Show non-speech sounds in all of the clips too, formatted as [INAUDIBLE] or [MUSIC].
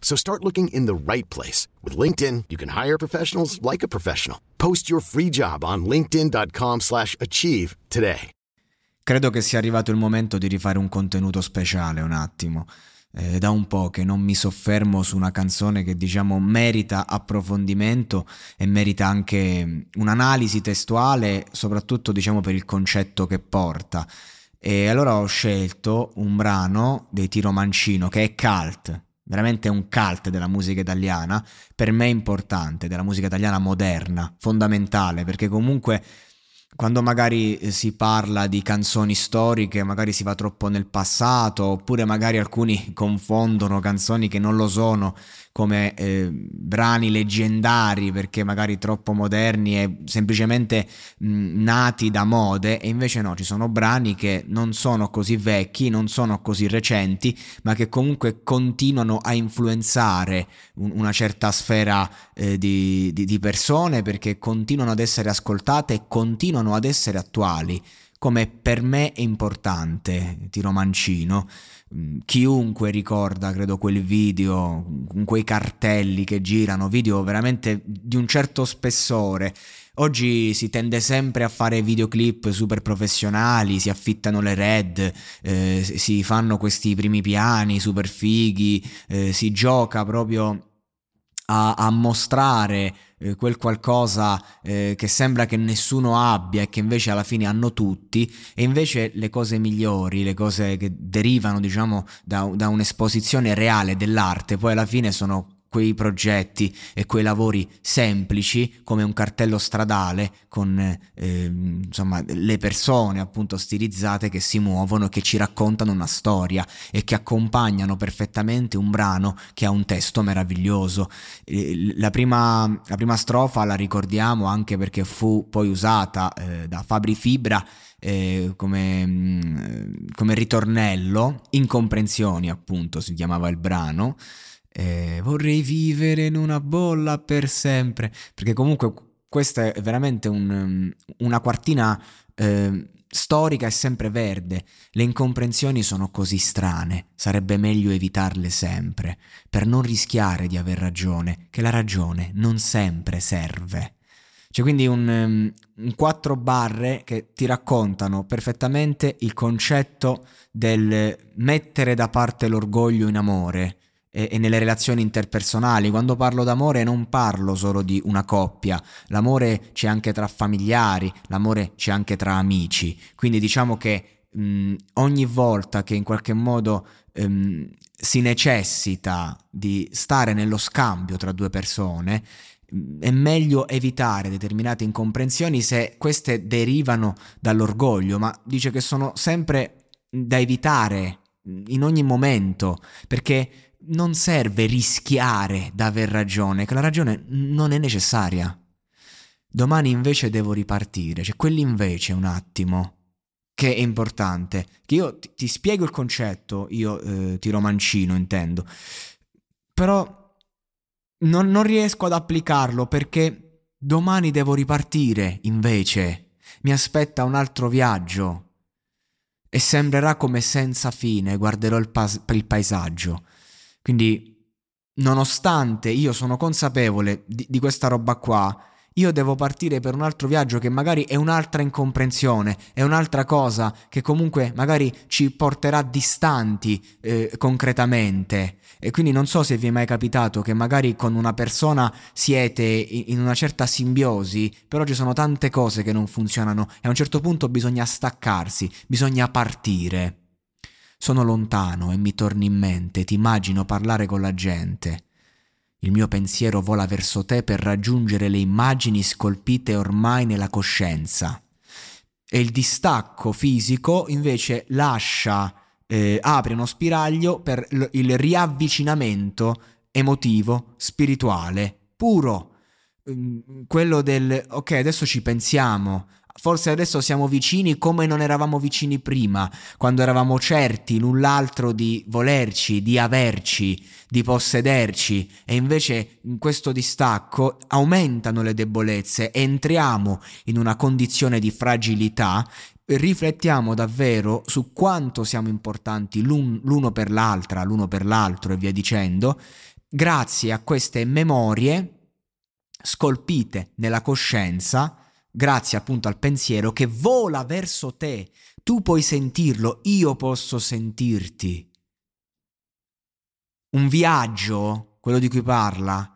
So start looking in the right place. With LinkedIn, you can hire professionals like a professional. Post your free job on linkedin.com slash achieve today. Credo che sia arrivato il momento di rifare un contenuto speciale un attimo. Eh, da un po' che non mi soffermo su una canzone che diciamo merita approfondimento e merita anche un'analisi testuale, soprattutto diciamo per il concetto che porta. E allora ho scelto un brano dei Tiro Mancino che è cult, veramente un cult della musica italiana, per me importante, della musica italiana moderna, fondamentale, perché comunque quando magari eh, si parla di canzoni storiche, magari si va troppo nel passato, oppure magari alcuni confondono canzoni che non lo sono come eh, brani leggendari perché magari troppo moderni e semplicemente mh, nati da mode e invece no, ci sono brani che non sono così vecchi, non sono così recenti, ma che comunque continuano a influenzare un, una certa sfera eh, di, di, di persone perché continuano ad essere ascoltate e continuano ad essere attuali come per me è importante Tiro Mancino. Mm, chiunque ricorda, credo, quel video con quei cartelli che girano, video veramente di un certo spessore. Oggi si tende sempre a fare videoclip super professionali, si affittano le red, eh, si fanno questi primi piani super fighi, eh, si gioca proprio a, a mostrare eh, quel qualcosa eh, che sembra che nessuno abbia e che invece alla fine hanno tutti. E invece le cose migliori, le cose che derivano diciamo da, da un'esposizione reale dell'arte poi alla fine sono quei progetti e quei lavori semplici come un cartello stradale con eh, insomma le persone appunto stilizzate che si muovono e che ci raccontano una storia e che accompagnano perfettamente un brano che ha un testo meraviglioso. La prima, la prima strofa la ricordiamo anche perché fu poi usata eh, da Fabri Fibra eh, come, mm, come ritornello, Incomprensioni appunto si chiamava il brano. Eh, vorrei vivere in una bolla per sempre. Perché comunque questa è veramente un, una quartina eh, storica e sempre verde. Le incomprensioni sono così strane, sarebbe meglio evitarle sempre, per non rischiare di aver ragione, che la ragione non sempre serve. C'è quindi un, um, un quattro barre che ti raccontano perfettamente il concetto del mettere da parte l'orgoglio in amore, e, nelle relazioni interpersonali. Quando parlo d'amore non parlo solo di una coppia, l'amore c'è anche tra familiari, l'amore c'è anche tra amici. Quindi diciamo che mh, ogni volta che in qualche modo mh, si necessita di stare nello scambio tra due persone, è meglio evitare determinate incomprensioni se queste derivano dall'orgoglio, ma dice che sono sempre da evitare in ogni momento, perché non serve rischiare d'aver ragione, che la ragione non è necessaria. Domani invece devo ripartire, cioè quell'invece un attimo che è importante, che io ti, ti spiego il concetto, io eh, ti romancino intendo, però non, non riesco ad applicarlo perché domani devo ripartire invece, mi aspetta un altro viaggio e sembrerà come senza fine guarderò il, pas- il paesaggio quindi, nonostante io sono consapevole di, di questa roba qua, io devo partire per un altro viaggio che magari è un'altra incomprensione, è un'altra cosa che comunque magari ci porterà distanti eh, concretamente. E quindi non so se vi è mai capitato che magari con una persona siete in una certa simbiosi, però ci sono tante cose che non funzionano e a un certo punto bisogna staccarsi, bisogna partire. Sono lontano e mi torni in mente, ti immagino parlare con la gente. Il mio pensiero vola verso te per raggiungere le immagini scolpite ormai nella coscienza. E il distacco fisico invece lascia, eh, apre uno spiraglio per l- il riavvicinamento emotivo, spirituale, puro. Mm, quello del ok, adesso ci pensiamo, Forse adesso siamo vicini come non eravamo vicini prima, quando eravamo certi l'un l'altro di volerci, di averci, di possederci. E invece in questo distacco aumentano le debolezze, entriamo in una condizione di fragilità, riflettiamo davvero su quanto siamo importanti l'un, l'uno per l'altra, l'uno per l'altro e via dicendo, grazie a queste memorie scolpite nella coscienza grazie appunto al pensiero che vola verso te. Tu puoi sentirlo, io posso sentirti. Un viaggio, quello di cui parla,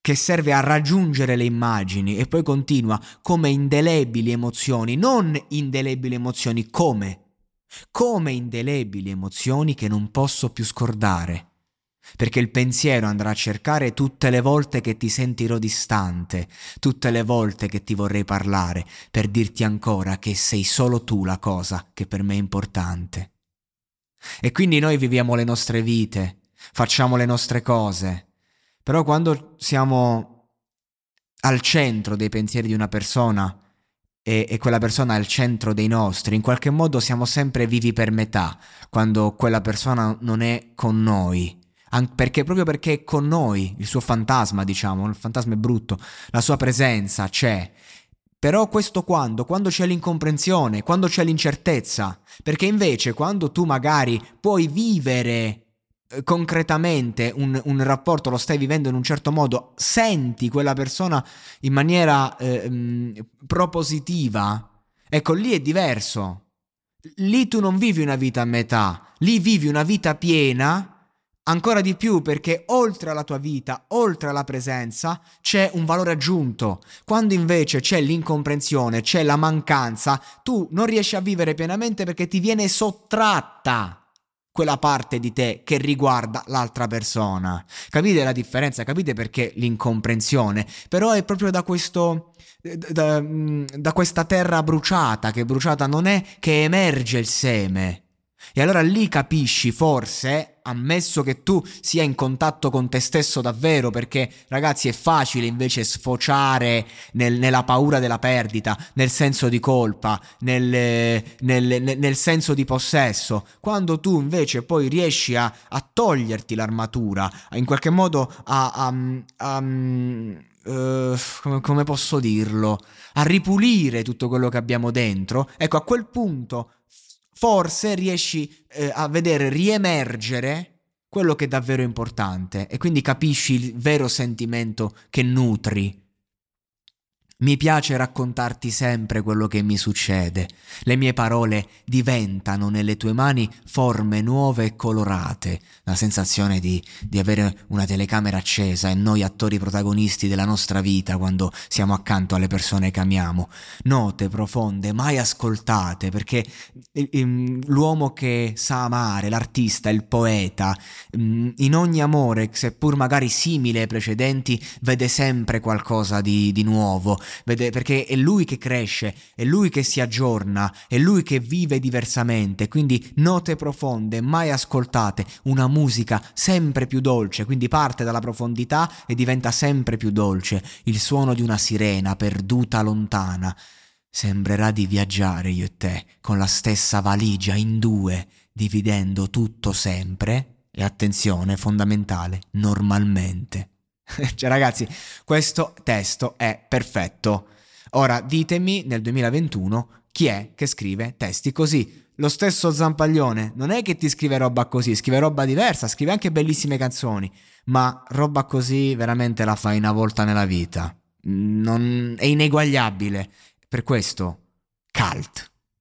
che serve a raggiungere le immagini e poi continua come indelebili emozioni, non indelebili emozioni come, come indelebili emozioni che non posso più scordare perché il pensiero andrà a cercare tutte le volte che ti sentirò distante, tutte le volte che ti vorrei parlare, per dirti ancora che sei solo tu la cosa che per me è importante. E quindi noi viviamo le nostre vite, facciamo le nostre cose, però quando siamo al centro dei pensieri di una persona e, e quella persona è al centro dei nostri, in qualche modo siamo sempre vivi per metà, quando quella persona non è con noi An- perché proprio perché è con noi il suo fantasma, diciamo, il fantasma è brutto, la sua presenza c'è. Però questo quando? Quando c'è l'incomprensione, quando c'è l'incertezza. Perché invece quando tu magari puoi vivere eh, concretamente un, un, rapporto, lo stai vivendo in un certo modo, senti quella persona in maniera eh, propositiva, ecco lì è diverso. Lì tu non vivi una vita a metà, lì vivi una vita piena Ancora di più perché oltre alla tua vita, oltre alla presenza, c'è un valore aggiunto. Quando invece c'è l'incomprensione, c'è la mancanza, tu non riesci a vivere pienamente perché ti viene sottratta quella parte di te che riguarda l'altra persona. Capite la differenza? Capite perché l'incomprensione? Però è proprio da questo da, da questa terra bruciata, che bruciata non è, che emerge il seme. E allora lì capisci forse ammesso che tu sia in contatto con te stesso davvero, perché ragazzi è facile invece sfociare nel, nella paura della perdita, nel senso di colpa, nel, nel, nel, senso di possesso, quando tu invece poi riesci a, a toglierti l'armatura, in qualche modo a... a, a Uh, come, come, posso dirlo, a ripulire tutto quello che abbiamo dentro, ecco a quel punto forse riesci eh, a vedere riemergere quello che è davvero importante e quindi capisci il vero sentimento che nutri mi piace raccontarti sempre quello che mi succede. Le mie parole diventano nelle tue mani forme nuove e colorate. La sensazione di, di, avere una telecamera accesa e noi attori protagonisti della nostra vita quando siamo accanto alle persone che amiamo. Note profonde, mai ascoltate, perché l'uomo che sa amare, l'artista, il poeta, mm, in ogni amore, seppur magari simile ai precedenti, vede sempre qualcosa di, di nuovo vede, perché è lui che cresce, è lui che si aggiorna, è lui che vive diversamente, quindi note profonde, mai ascoltate, una musica sempre più dolce, quindi parte dalla profondità e diventa sempre più dolce, il suono di una sirena perduta lontana. Sembrerà di viaggiare io e te con la stessa valigia in due, dividendo tutto sempre, e attenzione, fondamentale, normalmente. [LAUGHS] cioè ragazzi, questo testo è perfetto. Ora ditemi nel 2021 chi è che scrive testi così. Lo stesso Zampaglione non è che ti scrive roba così, scrive roba diversa, scrive anche bellissime canzoni, ma roba così veramente la fai una volta nella vita. non, è ineguagliabile. Per questo, cult.